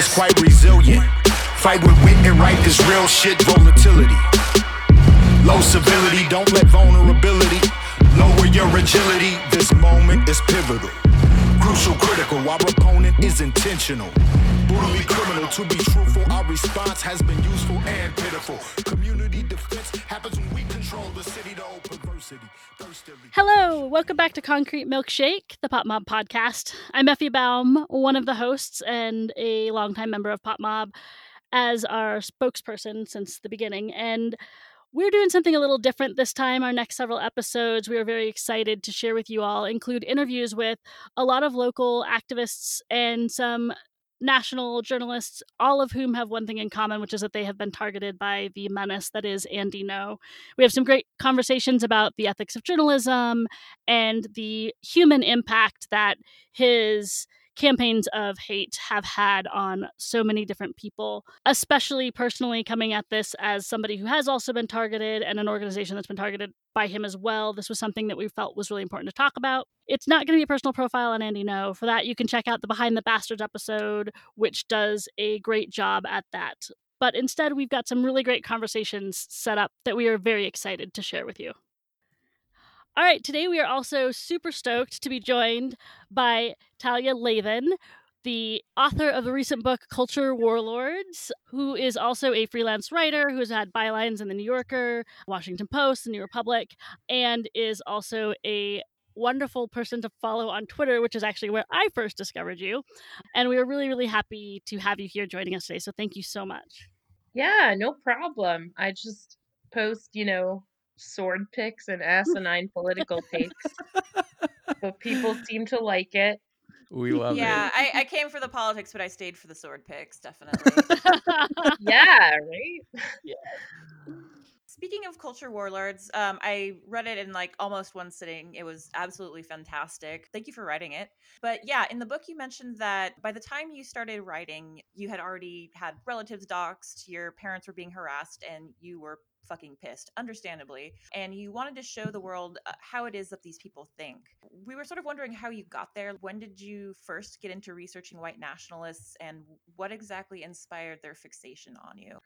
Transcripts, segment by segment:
illness, quite resilient. Fight with wit and right, this real shit volatility. Low civility, don't let vulnerability lower your agility. This moment is pivotal. Crucial, critical, our opponent is intentional. Brutally criminal, to be truthful, our response has been useful and pitiful. Community defense happens when we control the city, though perversity. Hello, welcome back to Concrete Milkshake, the Pop Mob podcast. I'm Effie Baum, one of the hosts and a longtime member of Pop Mob, as our spokesperson since the beginning. And we're doing something a little different this time. Our next several episodes, we are very excited to share with you all, include interviews with a lot of local activists and some national journalists, all of whom have one thing in common, which is that they have been targeted by the menace that is Andy Ngo. We have some great conversations about the ethics of journalism and the human impact that his campaigns of hate have had on so many different people, especially personally coming at this as somebody who has also been targeted and an organization that's been targeted by him as well. This was something that we felt was really important to talk about. It's not going to be a personal profile on Andy Ngo. For that, you can check out the Behind the Bastards episode, which does a great job at that. But instead, we've got some really great conversations set up that we are very excited to share with you. All right, today we are also super stoked to be joined by Talia Lavin, the author of the recent book Culture Warlords, who is also a freelance writer who has had bylines in the New Yorker, Washington Post, the New Republic, and is also a wonderful person to follow on Twitter, which is actually where I first discovered you. And we are really, really happy to have you here joining us today. So thank you so much. Yeah, no problem. I just post, you know, sword picks and asinine political takes. but people seem to like it. We love yeah, it. I, I came for the politics, but I stayed for the sword picks, definitely. Yeah, right? Yeah. Speaking of culture warlords, um, I read it in like almost one sitting. It was absolutely fantastic. Thank you for writing it. But yeah, in the book, you mentioned that by the time you started writing, you had already had relatives doxxed, your parents were being harassed, and you were fucking pissed, understandably. And you wanted to show the world uh, how it is that these people think. We were sort of wondering how you got there. When did you first get into researching white nationalists, and what exactly inspired their fixation on you?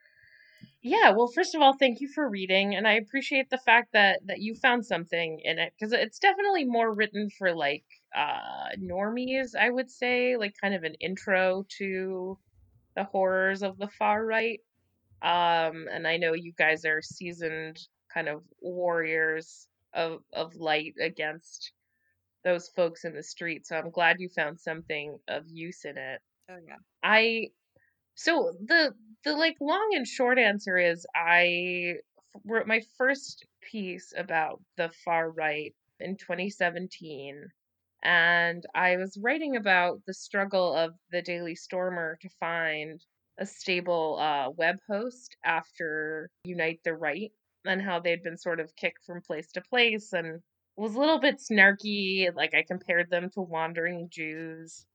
Yeah, well, first of all, thank you for reading, and I appreciate the fact that that you found something in it because it's definitely more written for like uh normies, I would say, like kind of an intro to the horrors of the far right. Um, and I know you guys are seasoned kind of warriors of of light against those folks in the street, so I'm glad you found something of use in it. Oh, yeah. I so the the like long and short answer is I wrote my first piece about the far right in 2017 and I was writing about the struggle of the Daily Stormer to find a stable uh, web host after Unite the Right and how they'd been sort of kicked from place to place and was a little bit snarky like I compared them to wandering Jews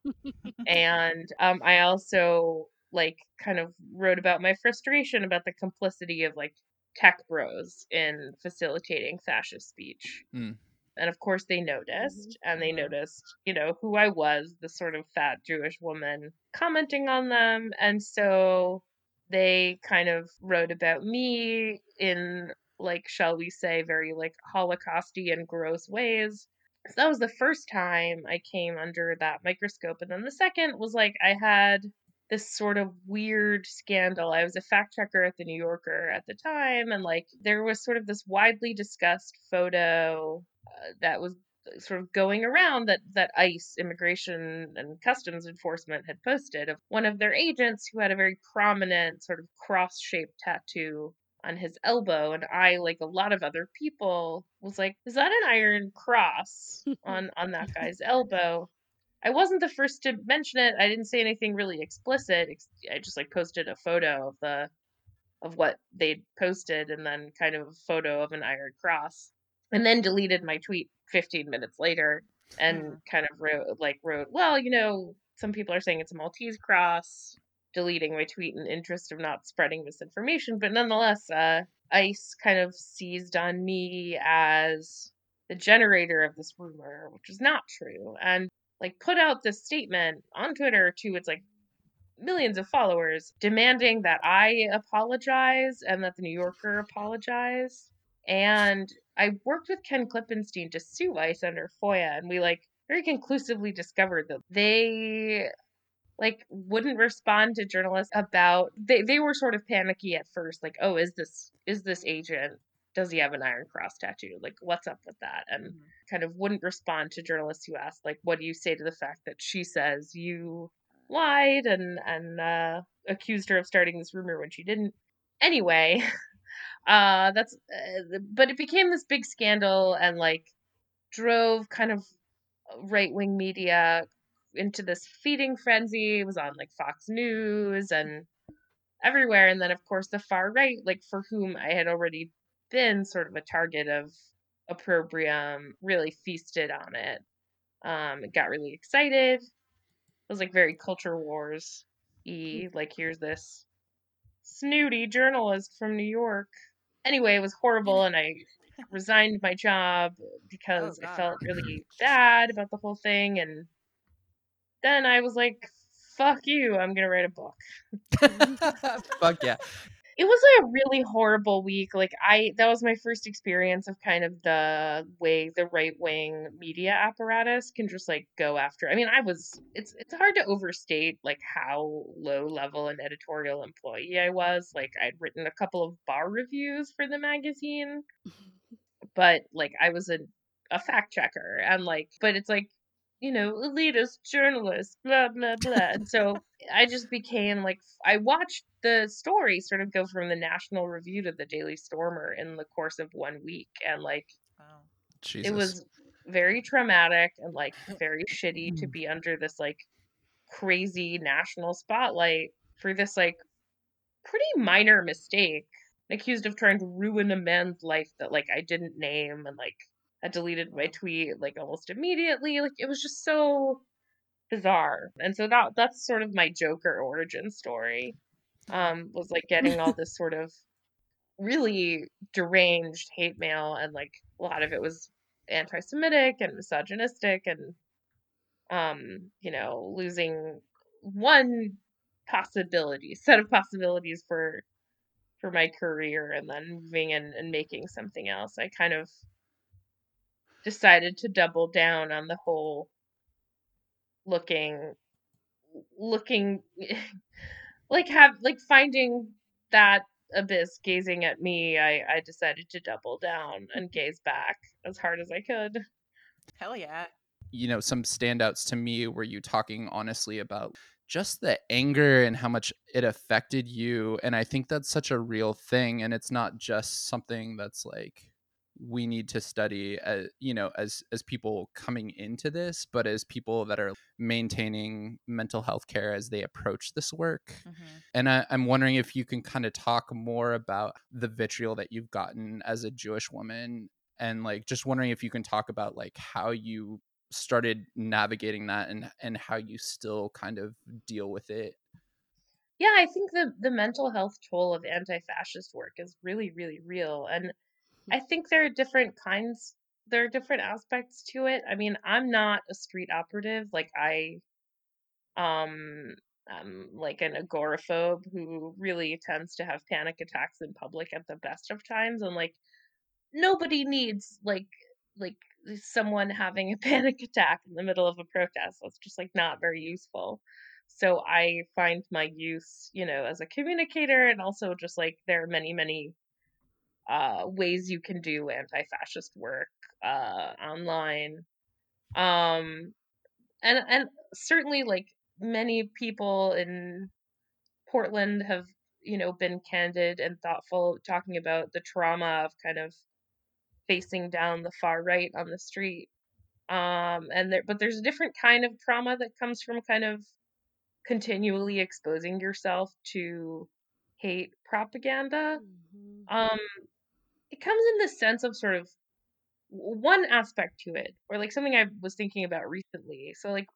and um, I also like kind of wrote about my frustration about the complicity of like tech bros in facilitating fascist speech. Mm. And of course, they mm-hmm, noticed, and they mm-hmm. noticed, you know, who I was, the sort of fat Jewish woman, commenting on them. And so they kind of wrote about me in, like, shall we say, very like Holocausty and gross ways. So that was the first time I came under that microscope. And then the second was like I had this sort of weird scandal. I was a fact checker at the New Yorker at the time, and like there was sort of this widely discussed photo uh, that was sort of going around that that ICE immigration and customs enforcement had posted of one of their agents who had a very prominent sort of cross-shaped tattoo on his elbow and I like a lot of other people was like is that an iron cross on on that guy's elbow I wasn't the first to mention it. I didn't say anything really explicit. I just like posted a photo of the of what they'd posted and then kind of a photo of an iron cross. And then deleted my tweet 15 minutes later and kind of wrote like wrote, well, you know, some people are saying it's a Maltese cross, deleting my tweet in interest of not spreading misinformation, but nonetheless, uh ICE kind of seized on me as the generator of this rumor, which is not true. And like put out this statement on Twitter to its like millions of followers demanding that I apologize and that the New Yorker apologize. And I worked with Ken Klippenstein to sue ICE under FOIA, and we like very conclusively discovered that they like wouldn't respond to journalists about they, they were sort of panicky at first like oh is this is this agent does he have an iron cross tattoo like what's up with that and mm-hmm. kind of wouldn't respond to journalists who asked like what do you say to the fact that she says you lied and and uh, accused her of starting this rumor when she didn't anyway uh that's uh, but it became this big scandal and like drove kind of right-wing media into this feeding frenzy. It was on like Fox News and everywhere. And then, of course, the far right, like for whom I had already been sort of a target of opprobrium, really feasted on it. Um, it got really excited. It was like very culture wars e. Like, here's this snooty journalist from New York. Anyway, it was horrible, and I resigned my job because oh, I felt really bad about the whole thing and then I was like, fuck you, I'm gonna write a book. fuck yeah. It was a really horrible week. Like I that was my first experience of kind of the way the right wing media apparatus can just like go after. I mean, I was it's it's hard to overstate like how low level an editorial employee I was. Like I'd written a couple of bar reviews for the magazine. but like I was a a fact checker and like but it's like you know, elitist journalist, blah, blah, blah. and so I just became like, I watched the story sort of go from the National Review to the Daily Stormer in the course of one week. And like, wow. it was very traumatic and like very shitty to mm. be under this like crazy national spotlight for this like pretty minor mistake accused of trying to ruin a man's life that like I didn't name and like I deleted my tweet like almost immediately. Like it was just so bizarre. And so that that's sort of my Joker origin story. Um, was like getting all this sort of really deranged hate mail and like a lot of it was anti-Semitic and misogynistic and um, you know, losing one possibility, set of possibilities for for my career and then moving in and making something else. I kind of decided to double down on the whole looking looking like have like finding that abyss gazing at me i i decided to double down and gaze back as hard as i could. Hell yeah. You know some standouts to me were you talking honestly about just the anger and how much it affected you and i think that's such a real thing and it's not just something that's like we need to study as uh, you know as as people coming into this but as people that are maintaining mental health care as they approach this work mm-hmm. and I, i'm wondering if you can kind of talk more about the vitriol that you've gotten as a jewish woman and like just wondering if you can talk about like how you started navigating that and and how you still kind of deal with it yeah i think the the mental health toll of anti-fascist work is really really real and I think there are different kinds there are different aspects to it. I mean, I'm not a street operative. Like I um I'm like an agoraphobe who really tends to have panic attacks in public at the best of times and like nobody needs like like someone having a panic attack in the middle of a protest. That's just like not very useful. So I find my use, you know, as a communicator and also just like there are many, many uh, ways you can do anti-fascist work uh, online. Um and and certainly like many people in portland have you know been candid and thoughtful talking about the trauma of kind of facing down the far right on the street. Um and there but there's a different kind of trauma that comes from kind of continually exposing yourself to hate propaganda. Mm-hmm. um it comes in the sense of sort of one aspect to it, or like something I was thinking about recently. So, like,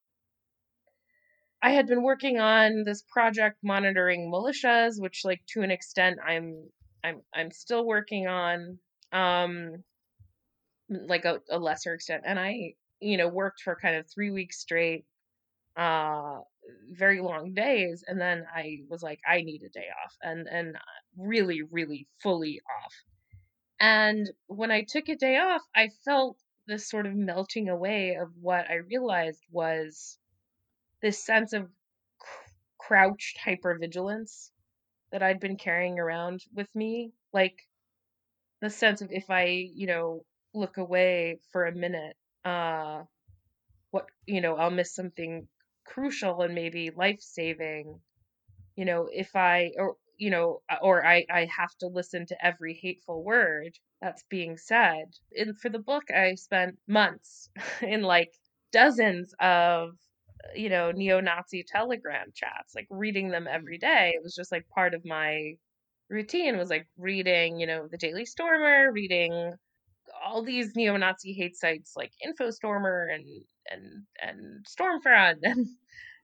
I had been working on this project monitoring militias, which, like, to an extent, I'm I'm I'm still working on, um, like a, a lesser extent, and I, you know, worked for kind of three weeks straight, uh, very long days and then I was like I need a day off and and really really fully off. And when I took a day off, I felt this sort of melting away of what I realized was this sense of cr- crouched hypervigilance that I'd been carrying around with me like the sense of if I, you know, look away for a minute, uh what, you know, I'll miss something crucial and maybe life-saving. You know, if I or you know, uh, or I I have to listen to every hateful word that's being said. And for the book, I spent months in like dozens of you know neo-Nazi telegram chats, like reading them every day. It was just like part of my routine was like reading, you know, the Daily Stormer, reading all these neo-Nazi hate sites like InfoStormer and and and Stormfront and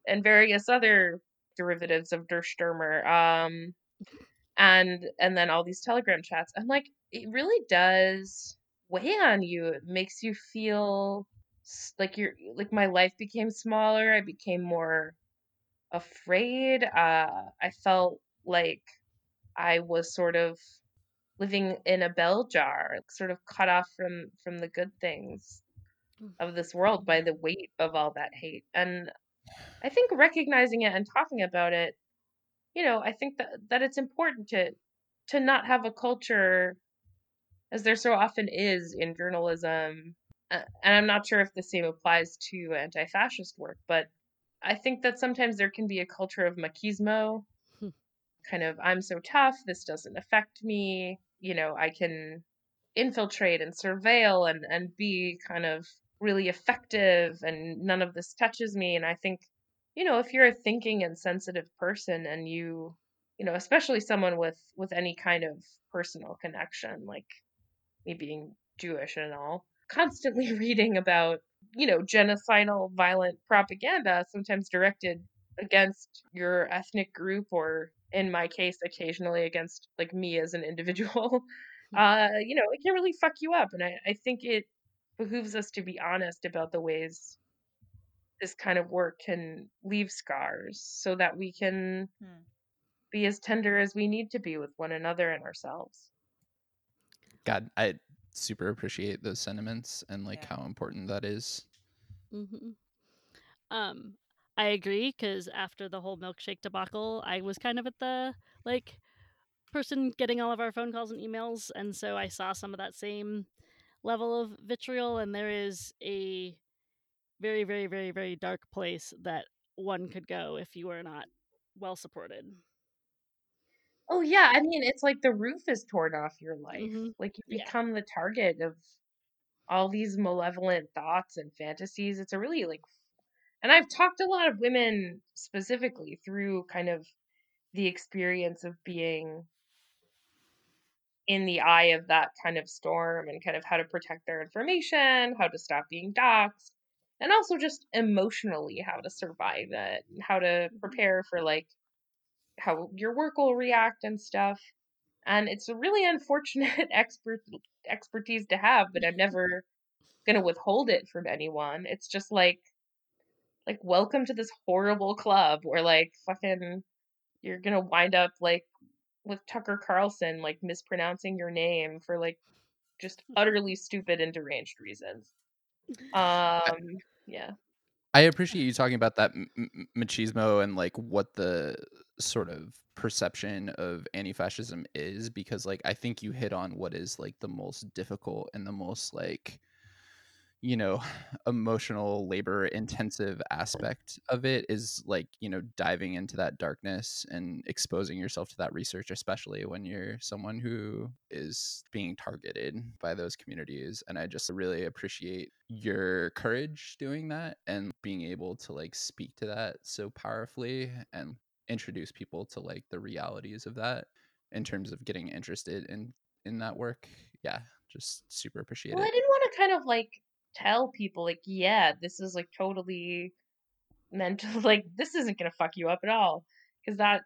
and various other derivatives of Der Stürmer. Um, and and then all these Telegram chats. I'm like it really does weigh on you. It makes you feel like you're like my life became smaller. I became more afraid. Uh, I felt like I was sort of living in a bell jar, sort of cut off from from the good things of this world by the weight of all that hate. And I think recognizing it and talking about it, you know, I think that that it's important to to not have a culture as there so often is in journalism. uh, And I'm not sure if the same applies to anti-fascist work, but I think that sometimes there can be a culture of machismo, Hmm. kind of I'm so tough, this doesn't affect me, you know, I can infiltrate and surveil and and be kind of really effective and none of this touches me and I think you know if you're a thinking and sensitive person and you you know especially someone with with any kind of personal connection like me being Jewish and all constantly reading about you know genocidal violent propaganda sometimes directed against your ethnic group or in my case occasionally against like me as an individual uh you know it can really fuck you up and i, I think it behooves us to be honest about the ways this kind of work can leave scars so that we can Hmm. be as tender as we need to be with one another and ourselves God, I super appreciate those sentiments and like Yeah. how important that is. hmm Um, I agree because after the whole milkshake debacle, I was kind of at the like person getting all of our phone calls and emails, and so I saw some of that same level of vitriol, and there is a very, very, very, very dark place that one could go if you are not well supported. oh yeah i mean it's like the roof is torn off your life Mhm. like you Yeah. become the target of all these malevolent thoughts and fantasies it's a really like and i've talked a lot of women specifically through kind of the experience of being in the eye of that kind of storm and kind of how to protect their information, how to stop being doxxed, and also just emotionally how to survive it, how to mm-hmm. prepare for like how your work will react and stuff. And it's a really unfortunate expert expertise to have, but I'm never gonna withhold it from anyone. It's just like like welcome to this horrible club where like fucking you're gonna wind up like with Tucker Carlson like mispronouncing your name for like just utterly stupid and deranged reasons. Um, yeah. I appreciate you talking about that m- machismo and like what the sort of perception of anti-fascism is because like I think you hit on what is like the most difficult and the most like you know emotional labor intensive aspect of it is like you know diving into that darkness and exposing yourself to that research especially when you're someone who is being targeted by those communities and i just really appreciate your courage doing that and being able to like speak to that so powerfully and introduce people to like the realities of that in terms of getting interested in in that work. Yeah just super appreciate Well, I didn't want to kind of like tell people like, yeah, this is like totally mental. like this isn't gonna fuck you up at all because that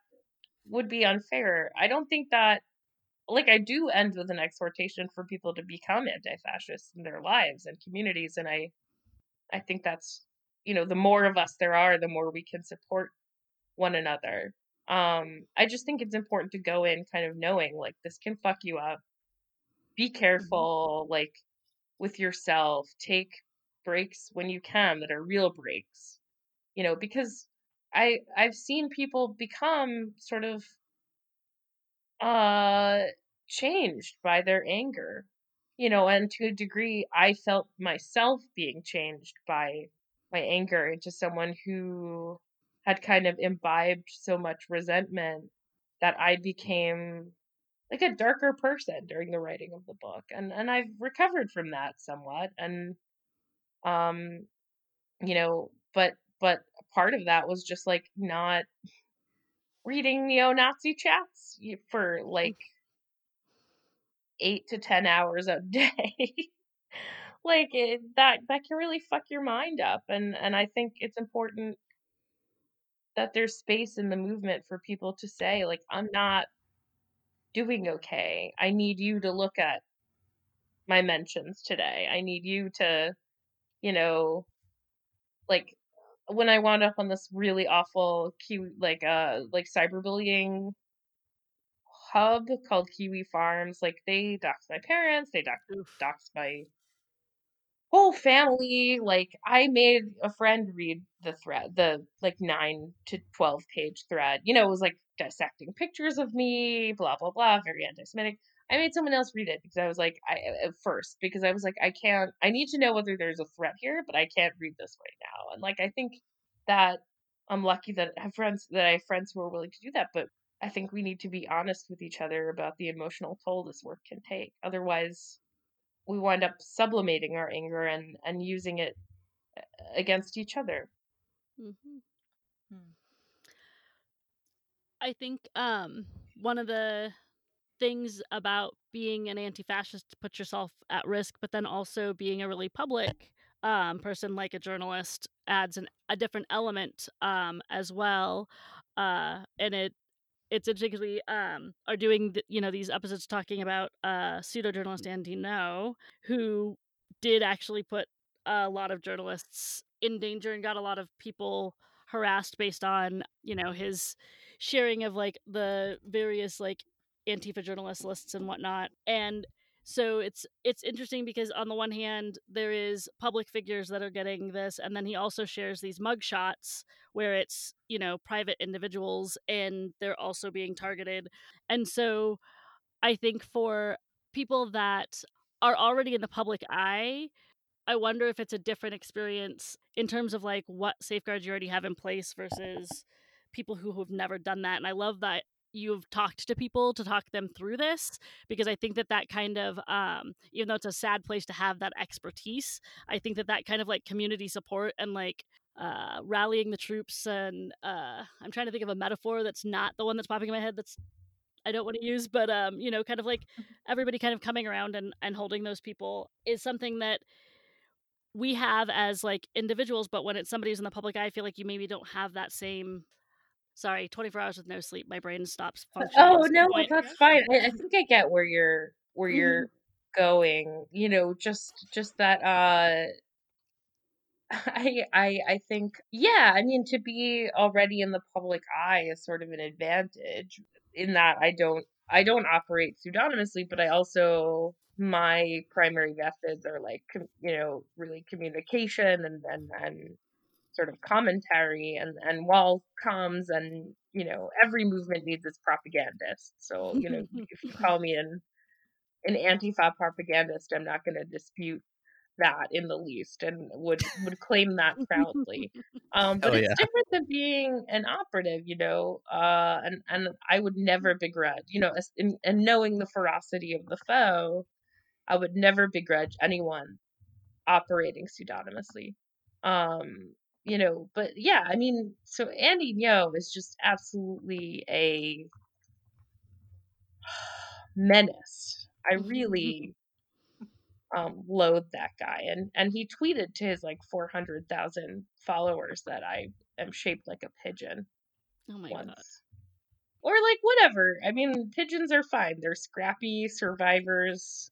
would be unfair. I don't think that like I do end with an exhortation for people to become anti-fascist in their lives and communities, and I I think that's you know, the more of us there are, the more we can support one another. Um, I just think it's important to go in kind of knowing like this can fuck you up. Be Mm-hmm. careful, like with yourself. Take breaks when you can that are real breaks. You know, because I I've seen people become sort of uh changed by their anger. You know, and to a degree I felt myself being changed by my anger into someone who had kind of imbibed so much resentment that I became like a darker person during the writing of the book. And and I've recovered from that somewhat and um you know, but but part of that was just like not reading neo-Nazi chats for like 8 to 10 hours a day. like it, that that can really fuck your mind up and and I think it's important that there's space in the movement for people to say like I'm not doing okay. I need you to look at my mentions today. I need you to, you know, like when I wound up on this really awful Kiwi like uh like cyberbullying hub called Kiwi Farms, like they doxed my parents, they doxed Oof. doxed my whole family like i made a friend read the thread the like 9 to 12 page thread you know it was like dissecting pictures of me blah blah blah very anti-semitic. I made someone else read it because i was like i at first because i was like i can't i need to know whether there's a threat here but i can't read this right now. And like i think that i'm lucky that i have friends that i have friends who are willing to do that but i think we need to be honest with each other about the emotional toll this work can take. Otherwise we wind up sublimating our anger and and using it against each other. Mhm. Hmm. I think um, one of the things about being an anti-fascist to put yourself at risk, but then also being a really public um, person like a journalist adds an, a different element um, as well, uh, and it it's interesting because we um, are doing you know these episodes talking about uh, pseudo journalist Andy Ngo, who did actually put a lot of journalists in danger and got a lot of people harassed based on you know his sharing of like the various like Antifa journalist lists and whatnot. And so it's it's interesting because on the one hand there is public figures that are getting this, and then he also shares these mugshots where it's you know private individuals and they're also being targeted. And so I think for people that are already in the public eye, I wonder if it's a different experience in terms of like what safeguards you already have in place versus people who have never done that. And I love that you've talked to people to talk them through this because I think that that kind of, um, even though it's a sad place to have that expertise, I think that that kind of like community support and like uh, rallying the troops and uh, I'm trying to think of a metaphor that's not the one that's popping in my head that's I don't want to use, but um, you know, kind of like everybody kind of coming around and, and holding those people is something that we have as like individuals, but when it's somebody who's in the public eye, I feel like you maybe don't have that same. Sorry, 24 hours with no sleep, my brain stops functioning. Oh no, point. that's fine. I, I think I get where you're where you're going. You know, just just that uh I I I think yeah, I mean to be already in the public eye is sort of an advantage in that I don't I don't operate pseudonymously, but I also my primary methods are like com- you know really communication and and and sort of commentary and and wall comms and you know every movement needs its propagandist. So you know if you call me an an anti-fa propagandist, I'm not going to dispute that in the least and would would claim that proudly um but Oh, it's yeah. different than being an operative you know uh and and i would never begrudge you know as, and knowing the ferocity of the foe i would never begrudge anyone operating pseudonymously um you know but yeah i mean so andy Ngo is just absolutely a menace i really um, loathe that guy. And and he tweeted to his like four hundred thousand followers that I am shaped like a pigeon oh my once. god. Or like whatever. I mean, pigeons are fine. They're scrappy survivors.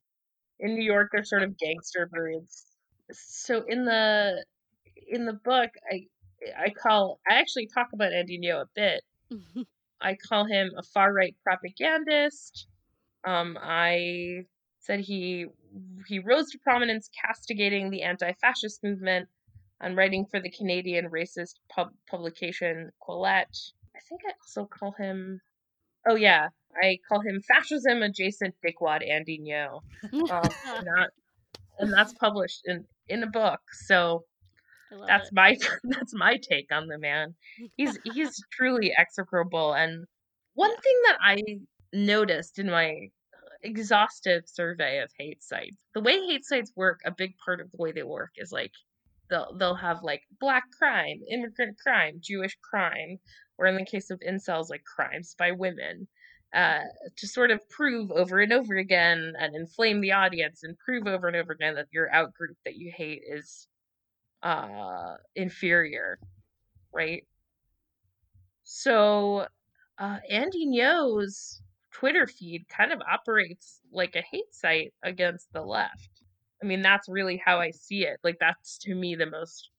In New York, they're sort of gangster birds. So in the in the book, I I call I actually talk about Andy Ngo a bit. I call him a far right propagandist. Um, I said he he rose to prominence castigating the anti-fascist movement and writing for the Canadian racist pub- publication Quillette. I think I also call him Oh yeah, I call him fascism adjacent dickwad Andy Ngo. Um, and, that, and that's published in in a book. So that's it. my that's my take on the man. He's he's truly execrable. And one thing that I noticed in my exhaustive survey of hate sites, the way hate sites work, a big part of the way they work is like they'll they'll have like black crime, immigrant crime, Jewish crime, or in the case of incels, like crimes by women. Uh, to sort of prove over and over again and inflame the audience and prove over and over again that your out group that you hate is uh inferior right? So uh andy Ngo's twitter feed kind of operates like a hate site against the left. I mean that's really how i see it. Like that's to me the most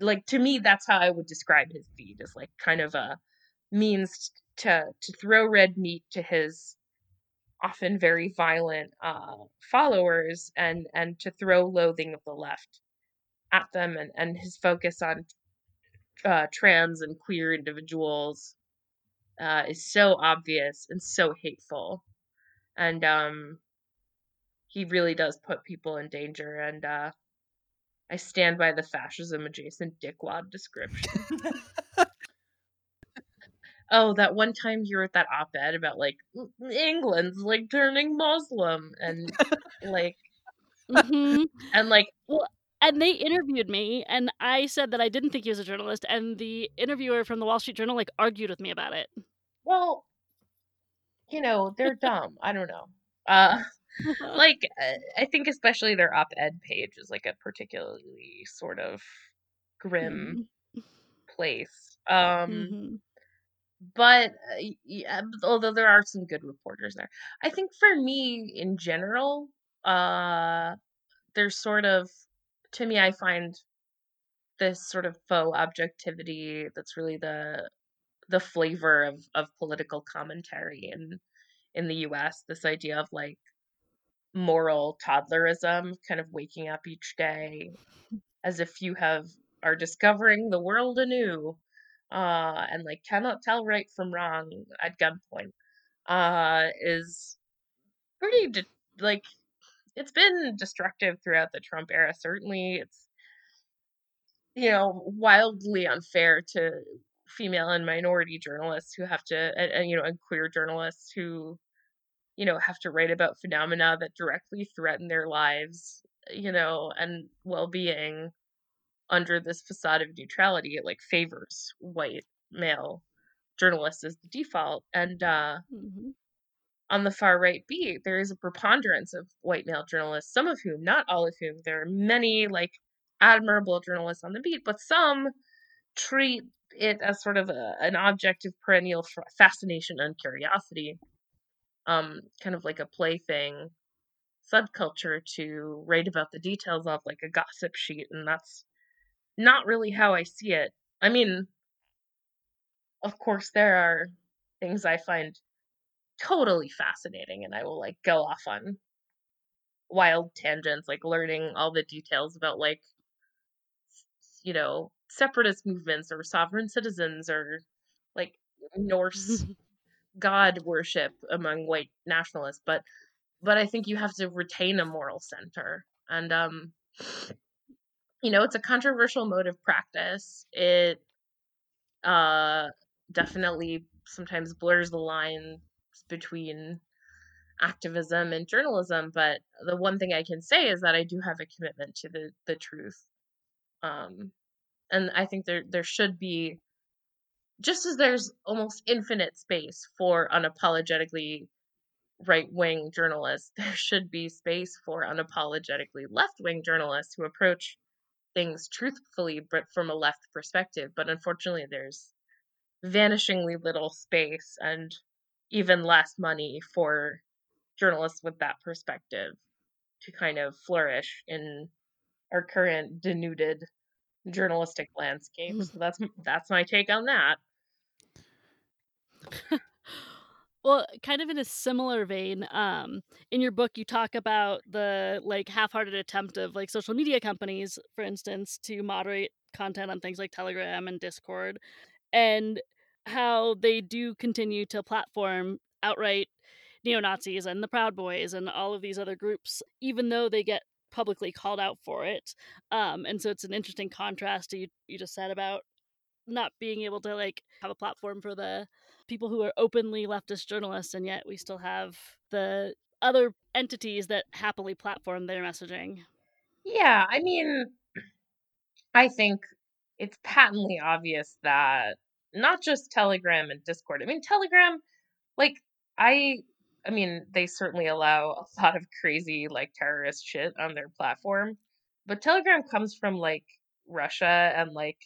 like to me that's how i would describe his feed as like kind of a means to to throw red meat to his often very violent uh followers and and to throw loathing of the left at them and, and his focus on uh, trans and queer individuals uh, is so obvious and so hateful. And um, he really does put people in danger. And uh, I stand by the fascism adjacent dickwad description. oh, that one time he wrote that op ed about like England's like turning Muslim and like. Mhm. And like Well, and they interviewed me, and I said that I didn't think he was a journalist, and the interviewer from the Wall Street Journal like argued with me about it. well, you know, they're dumb. I don't know. Uh, like uh, I think especially their op-ed page is like a particularly sort of grim place. Um, Mhm. but uh, yeah, although there are some good reporters there, I think for me in general, uh, there's sort of to me I find this sort of faux objectivity that's really the the flavor of of political commentary in in the US. This idea of like moral toddlerism, kind of waking up each day as if you have are discovering the world anew, uh, and like cannot tell right from wrong at gunpoint, uh, is pretty de- like it's been destructive throughout the Trump era. Certainly, it's you know wildly unfair to female and minority journalists who have to and, and you know and queer journalists who you know have to write about phenomena that directly threaten their lives you know and well-being under this facade of neutrality it like favors white male journalists as the default and uh Mhm. On the far right beat there is a preponderance of white male journalists some of whom not all of whom there are many like admirable journalists on the beat but some treat it as sort of a, an object of perennial fascination and curiosity um kind of like a plaything subculture to write about the details of like a gossip sheet and that's not really how i see it. I mean of course there are things i find totally fascinating and i will like go off on wild tangents like learning all the details about like you know separatist movements or sovereign citizens or like norse god worship among white nationalists but but i think you have to retain a moral center and um you know it's a controversial mode of practice. It uh definitely sometimes blurs the lines between activism and journalism but the one thing i can say is that i do have a commitment to the the truth um and i think there there should be just as there's almost infinite space for unapologetically right wing journalists, there should be space for unapologetically left wing journalists who approach things truthfully, but from a left perspective. But unfortunately, there's vanishingly little space and even less money for journalists with that perspective to kind of flourish in our current denuded journalistic landscape. So that's that's my take on that. Well, kind of in a similar vein, um, in your book, you talk about the like half-hearted attempt of like social media companies, for instance, to moderate content on things like Telegram and Discord, and how they do continue to platform outright neo Nazis and the Proud Boys and all of these other groups, even though they get publicly called out for it. Um, and so it's an interesting contrast to you, you just said about not being able to like have a platform for the people who are openly leftist journalists and yet we still have the other entities that happily platform their messaging Yeah, I mean, I think it's patently obvious that not just Telegram and Discord. I mean, Telegram, like I I mean, they certainly allow a lot of crazy like terrorist shit on their platform, but Telegram comes from like Russia and like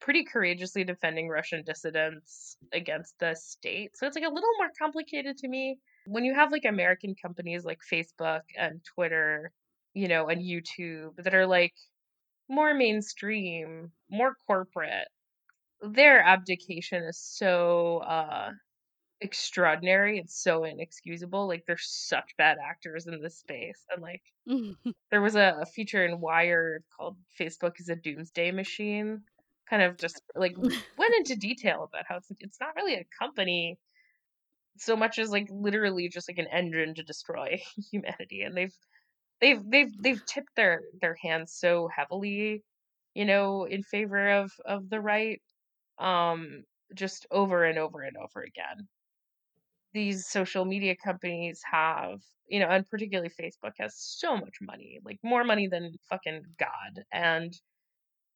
pretty courageously defending Russian dissidents against the state. So it's like a little more complicated to me when you have like American companies like Facebook and Twitter, you know, and YouTube that are like more mainstream, more corporate. Their abdication is so uh extraordinary and so inexcusable. Like they're such bad actors in this space. And like there was a, a feature in Wired called Facebook is a doomsday machine. Kind of just like went into detail about how it's it's not really a company so much as like literally just like an engine to destroy humanity. And they've they've they've they've tipped their their hands so heavily, you know, in favor of of the right um just over and over and over again these social media companies have, you know, and particularly Facebook has so much money, like more money than fucking God. And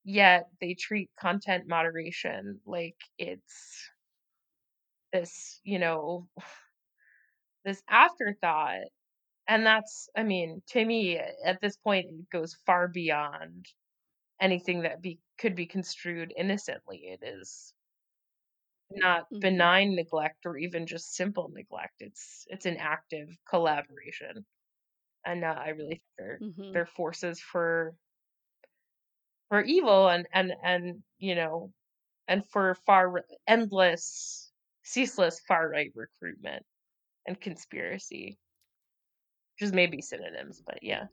yet they treat content moderation like it's this, you know, this afterthought. And that's, I mean, to me, at this point, it goes far beyond anything that be could be construed innocently. It is not Mhm. benign neglect or even just simple neglect. It's it's an active collaboration, and uh, I really think they're Mhm. they're forces for for evil and and and you know and for far endless, ceaseless far right recruitment and conspiracy, which is maybe synonyms, but yeah.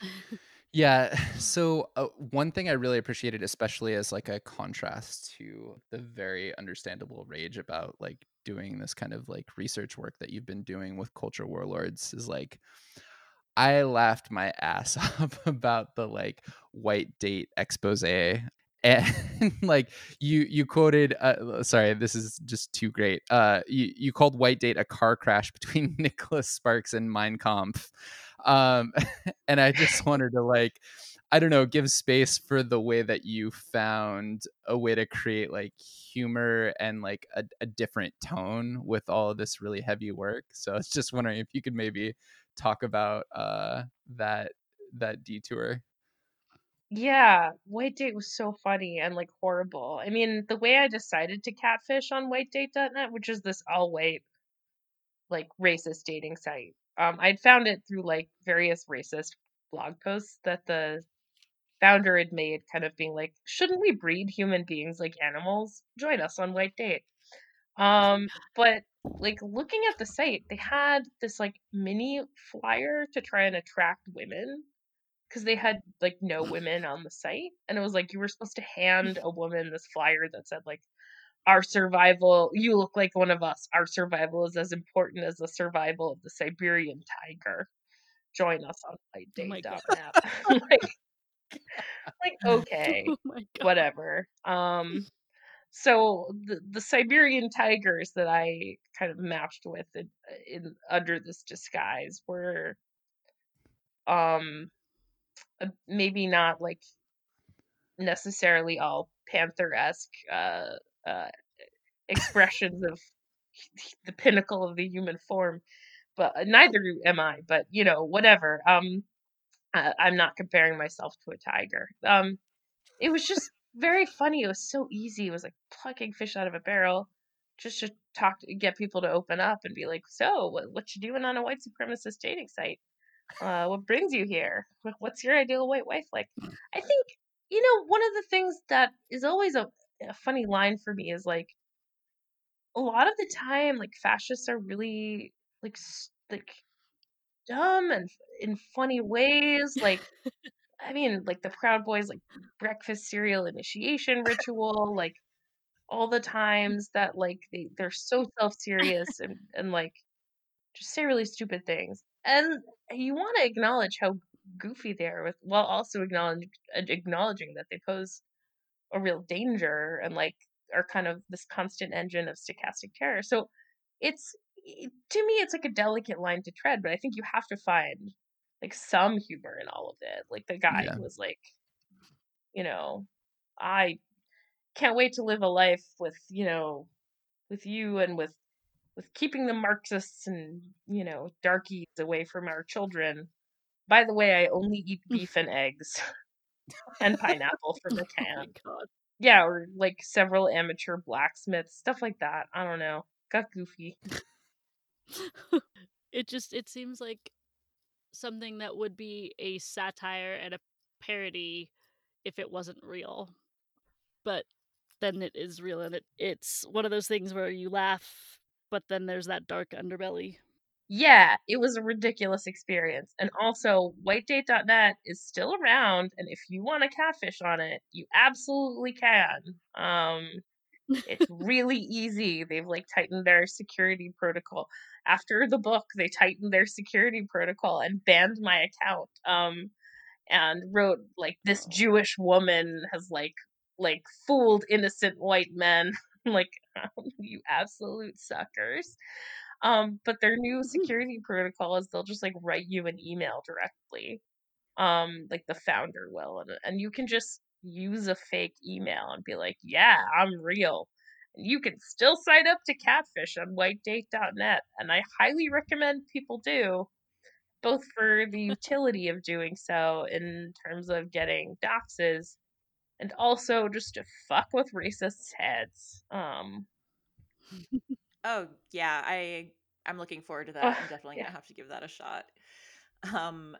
Yeah. So uh, one thing I really appreciated, especially as like a contrast to the very understandable rage about like doing this kind of like research work that you've been doing with culture warlords, is like I laughed my ass off about the like white date expose. And like you you quoted uh, sorry this is just too great uh you, you called white date a car crash between nicholas sparks and mein kampf um and i just wanted to like i don't know give space for the way that you found a way to create like humor and like a, a different tone with all of this really heavy work so i was just wondering if you could maybe talk about uh that that detour Yeah, White Date was so funny and like horrible. I mean, the way I decided to catfish on white whitedate.net, which is this all white like racist dating site. Um, I'd found it through like various racist blog posts that the founder had made, kind of being like, "Shouldn't we breed human beings like animals? Join us on White Date." Um, but like looking at the site, they had this like mini flyer to try and attract women because they had like no women on the site, and it was like you were supposed to hand a woman this flyer that said like our survival you look like one of us our survival is as important as the survival of the siberian tiger. Join us on Oh my God. whitedate.net like like okay oh whatever. Um so the, the siberian tigers that i kind of matched with in, in under this disguise were um uh, maybe not like necessarily all panther-esque uh uh expressions of the pinnacle of the human form but uh, neither am i but you know whatever um I, i'm not comparing myself to a tiger um it was just very funny it was so easy it was like plucking fish out of a barrel just to talk to get people to open up and be like so what, what you doing on a white supremacist dating site? Uh what brings you here? What's your ideal white wife like? I think you know, one of the things that is always a, a funny line for me is like a lot of the time, like fascists are really like like dumb and in funny ways. Like, I mean, like the Proud Boys, like breakfast cereal initiation ritual, like all the times that like they they're so self serious and and like just say really stupid things. And you want to acknowledge how goofy they are with while also acknowledge, acknowledging that they pose a real danger and like are kind of this constant engine of stochastic terror. So it's to me it's like a delicate line to tread, but I think you have to find like some humor in all of it. Like the guy Yeah. who was like, you know, I can't wait to live a life with, you know, with you and with with keeping the Marxists and, you know, darkies away from our children. By the way, I only eat beef and eggs and pineapple from the Oh can. god. Yeah, or like several amateur blacksmiths, stuff like that. I don't know. Got goofy. it just it seems like something that would be a satire and a parody if it wasn't real. But then it is real and it it's one of those things where you laugh but then there's that dark underbelly. Yeah, it was a ridiculous experience. And also, whitedate.net is still around, and if you want to catfish on it, you absolutely can. Um, it's really easy. They've like tightened their security protocol. After the book, they tightened their security protocol and banned my account. Um, and wrote like this Jewish woman has like like fooled innocent white men. like you absolute suckers. Um, but their new security protocol is they'll just like write you an email directly. Um, like the founder will, and and you can just use a fake email and be like, "Yeah, I'm real." And you can still sign up to Catfish on whitedate.net, and I highly recommend people do, both for the utility of doing so in terms of getting doxes, and also just to fuck with racists' heads. Um, Oh yeah, I I'm looking forward to that. ugh, I'm definitely yeah. gonna have to give that a shot. Um,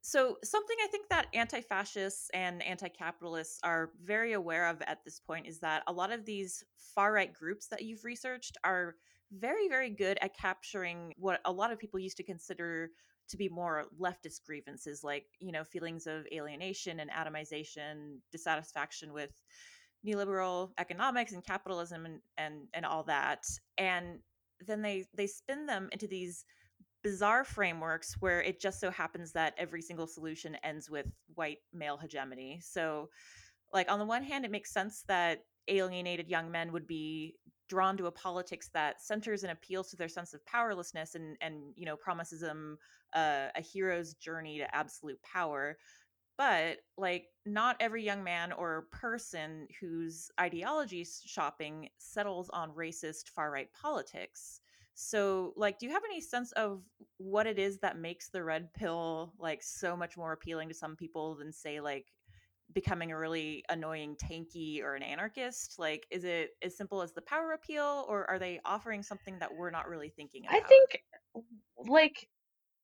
so something I think that anti-fascists and anti-capitalists are very aware of at this point is that a lot of these far-right groups that you've researched are very, very good at capturing what a lot of people used to consider to be more leftist grievances, like you know feelings of alienation and atomization, dissatisfaction with neoliberal economics and capitalism and and and all that and then they they spin them into these bizarre frameworks where it just so happens that every single solution ends with white male hegemony. So like on the one hand it makes sense that alienated young men would be drawn to a politics that centers and appeals to their sense of powerlessness and and you know promises them uh, a hero's journey to absolute power but like not every young man or person whose ideology shopping settles on racist far right politics. So like do you have any sense of what it is that makes the red pill like so much more appealing to some people than say like becoming a really annoying tanky or an anarchist? Like is it as simple as the power appeal or are they offering something that we're not really thinking about? I think like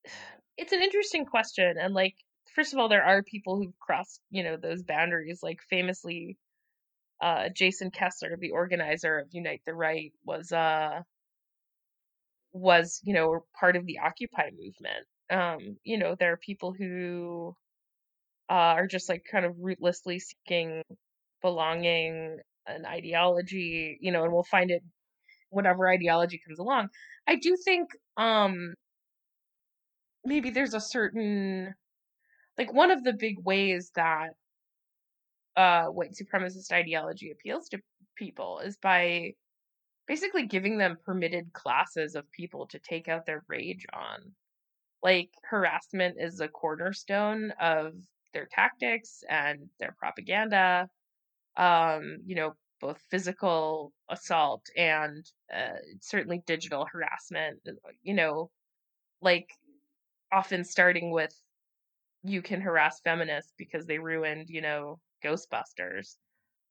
it's an interesting question and like first of all there are people who've crossed you know those boundaries like famously uh jason kessler the organizer of unite the right was uh was you know part of the occupy movement. Um you know there are people who uh, are just like kind of rootlessly seeking belonging an ideology you know and we'll find it whatever ideology comes along. I do think um maybe there's a certain like one of the big ways that uh white supremacist ideology appeals to people is by basically giving them permitted classes of people to take out their rage on. Like harassment is a cornerstone of their tactics and their propaganda um you know both physical assault and uh, certainly digital harassment uh, you know like often starting with you can harass feminists because they ruined, you know, Ghostbusters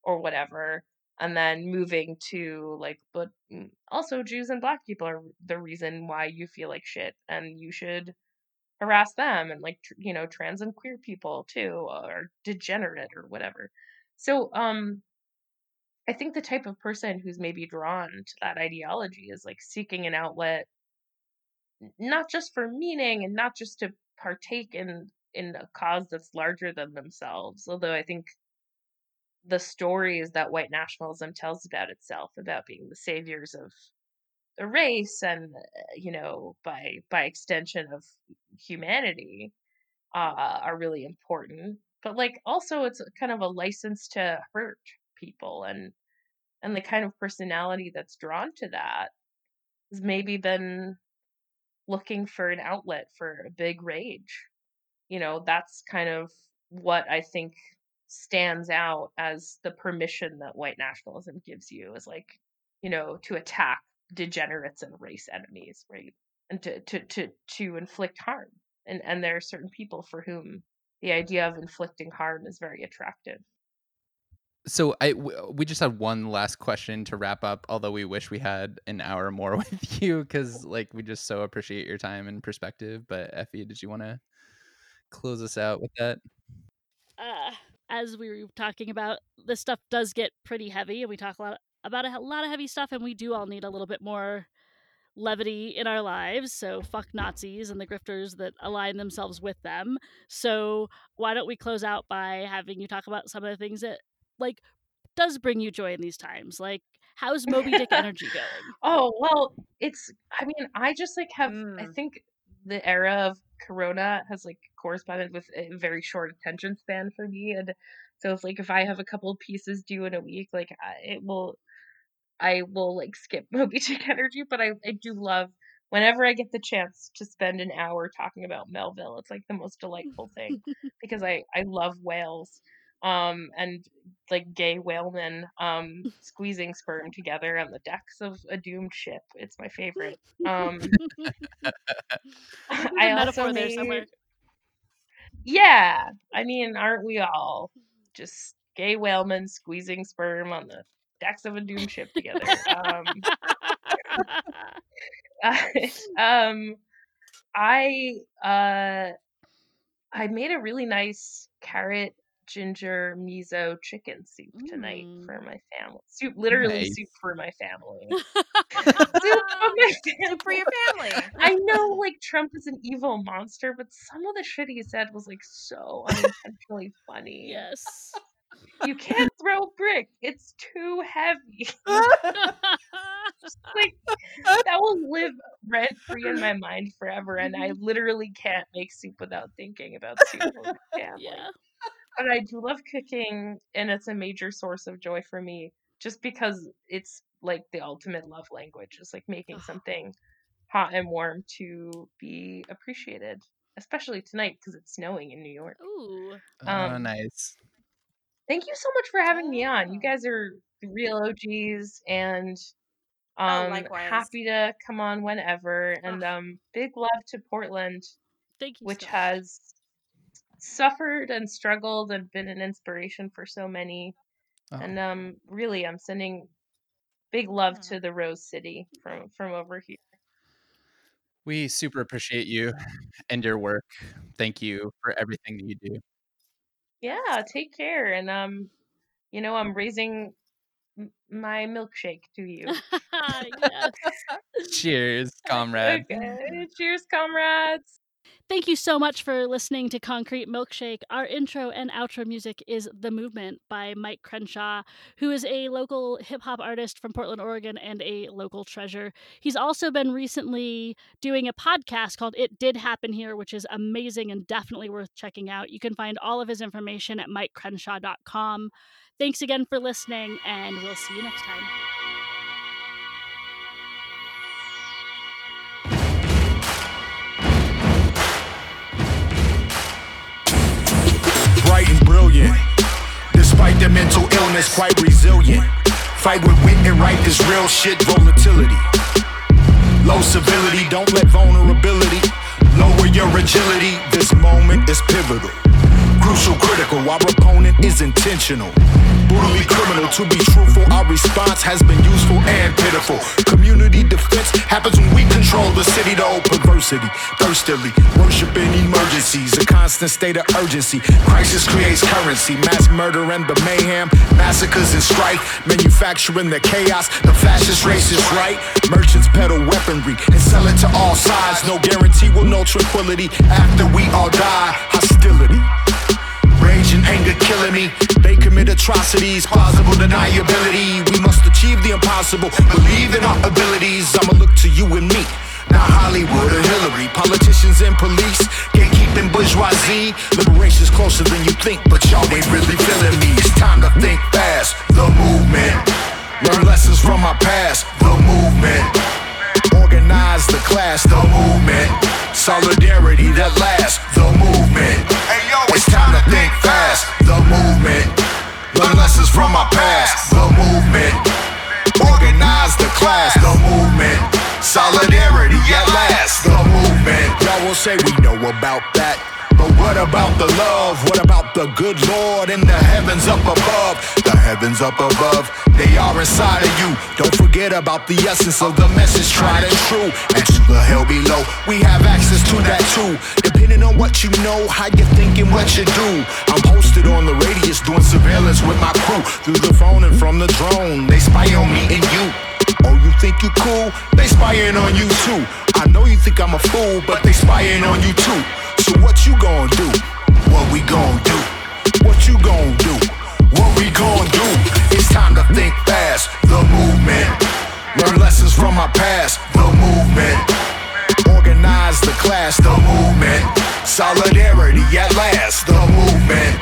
or whatever. And then moving to like, but mm, also Jews and black people are the reason why you feel like shit and you should harass them and like tr- you know trans and queer people too or degenerate or whatever so um i think the type of person who's maybe drawn to that ideology is like seeking an outlet not just for meaning and not just to partake in in a cause that's larger than themselves although i think the stories that white nationalism tells about itself about being the saviors of the race and uh, you know by by extension of humanity uh are really important but like also it's kind of a license to hurt people and and the kind of personality that's drawn to that has maybe been looking for an outlet for a big rage you know that's kind of what i think stands out as the permission that white nationalism gives you is like you know to attack degenerates and race enemies right and to to to to inflict harm and and there are certain people for whom the idea of inflicting harm is very attractive So I w- uh, we just had one last question to wrap up. Although we wish we had an hour more with you, because like we just so appreciate your time and perspective. But Effie, did you want to close us out with that? uh, as we were talking about, this stuff does get pretty heavy, and we talk a lot about a lot of heavy stuff, and we do all need a little bit more levity in our lives. So fuck Nazis and the grifters that align themselves with them. So why don't we close out by having you talk about some of the things that like does bring you joy in these times? Like how's Moby Dick energy going? oh well it's i mean i just like have i Mm. think the era of corona has like corresponded with a very short attention span for me and so if like if i have a couple pieces due in a week like I, it will i will like skip moby dick energy but i i do love whenever i get the chance to spend an hour talking about melville it's like the most delightful thing because i i love whales um and like gay whalemen um squeezing sperm together on the decks of a doomed ship. It's my favorite. Um I also there made somewhere. yeah i mean aren't we all just gay whalemen squeezing sperm on the decks of a doomed ship together? Um um i uh i made a really nice carrot ginger miso chicken soup tonight Mm. for my family soup literally Nice. soup for my family soup for my Soup for your family. I know like Trump is an evil monster, but some of the shit he said was like so unintentionally funny. yes. You can't throw a brick. It's too heavy. like that will live rent free in my mind forever and I literally can't make soup without thinking about soup with my family. yeah. But I do love cooking and it's a major source of joy for me just because it's like the ultimate love language is like making something hot and warm to be appreciated, especially tonight because it's snowing in New York. Ooh. oh, Um, nice. Thank you so much for having me on. You Oh. guys are the real OGs and Oh, um likewise. happy to come on whenever and um big love to Portland Thank you. which so much. has suffered and struggled and been an inspiration for so many Oh, and um really i'm sending big love to the rose city from from over here we super appreciate you and your work. Thank you for everything that you do. yeah take care and um you know i'm raising m- my milkshake to you. Cheers, comrade. okay cheers comrades Thank you so much for listening to Concrete Milkshake. Our intro and outro music is The Movement by Mic Crenshaw, who is a local hip hop artist from Portland, Oregon, and a local treasure. He's also been recently doing a podcast called It Did Happen Here, which is amazing and definitely worth checking out. You can find all of his information at miccrenshaw.com. Thanks again for listening, and we'll see you next time. Mental illness, quite resilient. Fight with wit and right this real shit volatility. Low civility, don't let vulnerability lower your agility. This moment is pivotal. Crucial, critical, our opponent is intentional. Brutally criminal, to be truthful, our response has been useful and pitiful. Community defense happens when we control the city, though. Perverse diversity. Thirstily, worshiping emergencies, a constant state of urgency. Crisis creates currency, mass murder and the mayhem, massacres and strife, manufacturing the chaos. The fascist race is right. Merchants peddle weaponry and sell it to all sides. No guarantee, will no tranquility after we all die. Hostility. Rage and anger killing me. They commit atrocities, plausible deniability. We must achieve the impossible. Believe in our abilities. I'ma look to you and me. Not Hollywood or Hillary, politicians and police, gatekeeping bourgeoisie. Liberation's closer than you think, but y'all ain't really feeling me. It's time to think fast. The movement. Learn lessons from my past. The movement. Organize the class. The movement. Solidarity that lasts. The movement. About that. But what about the love? What about the good Lord in the heavens up above? The heavens up above, they are inside of you. Don't forget about the essence of the message, tried and true. And to the hell below, we have access to that too. Depending on what you know, how you thinking, what you do. I'm posted on the radius doing surveillance with my crew through the phone and from the drone. They spy on me and you. Oh, you think you cool? They spying on you too. I know you think I'm a fool, but they spying on you too. So what you gonna do? What we gonna do? What you gonna do? What we gonna do? It's time to think fast. The movement. Learn lessons from our past. The movement. Organize the class. The movement. Solidarity at last. The movement.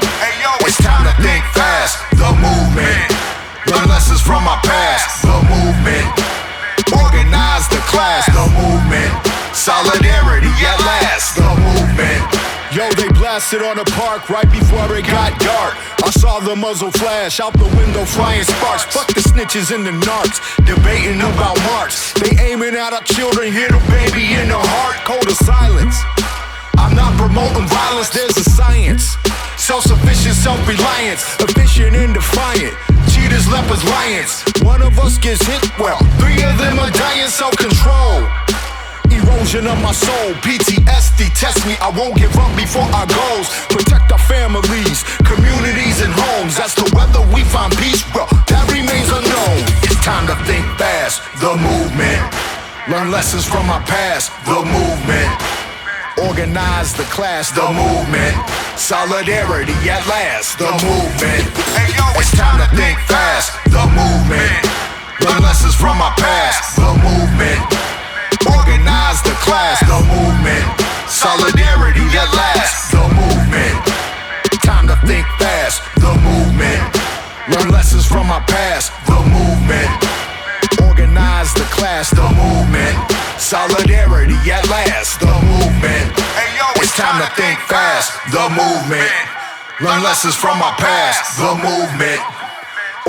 It's time to think fast. The movement. Learn lessons from my past. The movement. Organize the class. The movement. Solidarity at last. The movement. Yo, they blasted on the park right before it got dark. I saw the muzzle flash out the window, flying sparks. Fuck the snitches and the narcs, debating about marks. They aiming at our children, hit a baby in the heart, cold of silence. I'm not promoting violence, there's a science. Self sufficient, self reliance, efficient and defiant. Cheaters, lepers, lions. One of us gets hit, well, three of them are dying, self control. Erosion of my soul, PTSD test me. I won't give up before our goals. Protect our families, communities, and homes. As to whether we find peace, well, that remains unknown. It's time to think fast. The movement. Learn lessons from our past. The movement. Organize the class. The movement. Solidarity at last. The movement. It's time to think fast. The movement. Learn lessons from our past. The movement. Organize the class, the movement. Solidarity at last, the movement. Time to think fast, the movement. Learn lessons from our past, the movement. Organize the class, the movement. Solidarity at last, the movement. It's time to think fast, the movement. Learn lessons from our past, the movement.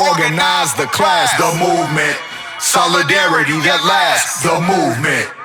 Organize the class, the movement. Solidarity that lasts, the movement.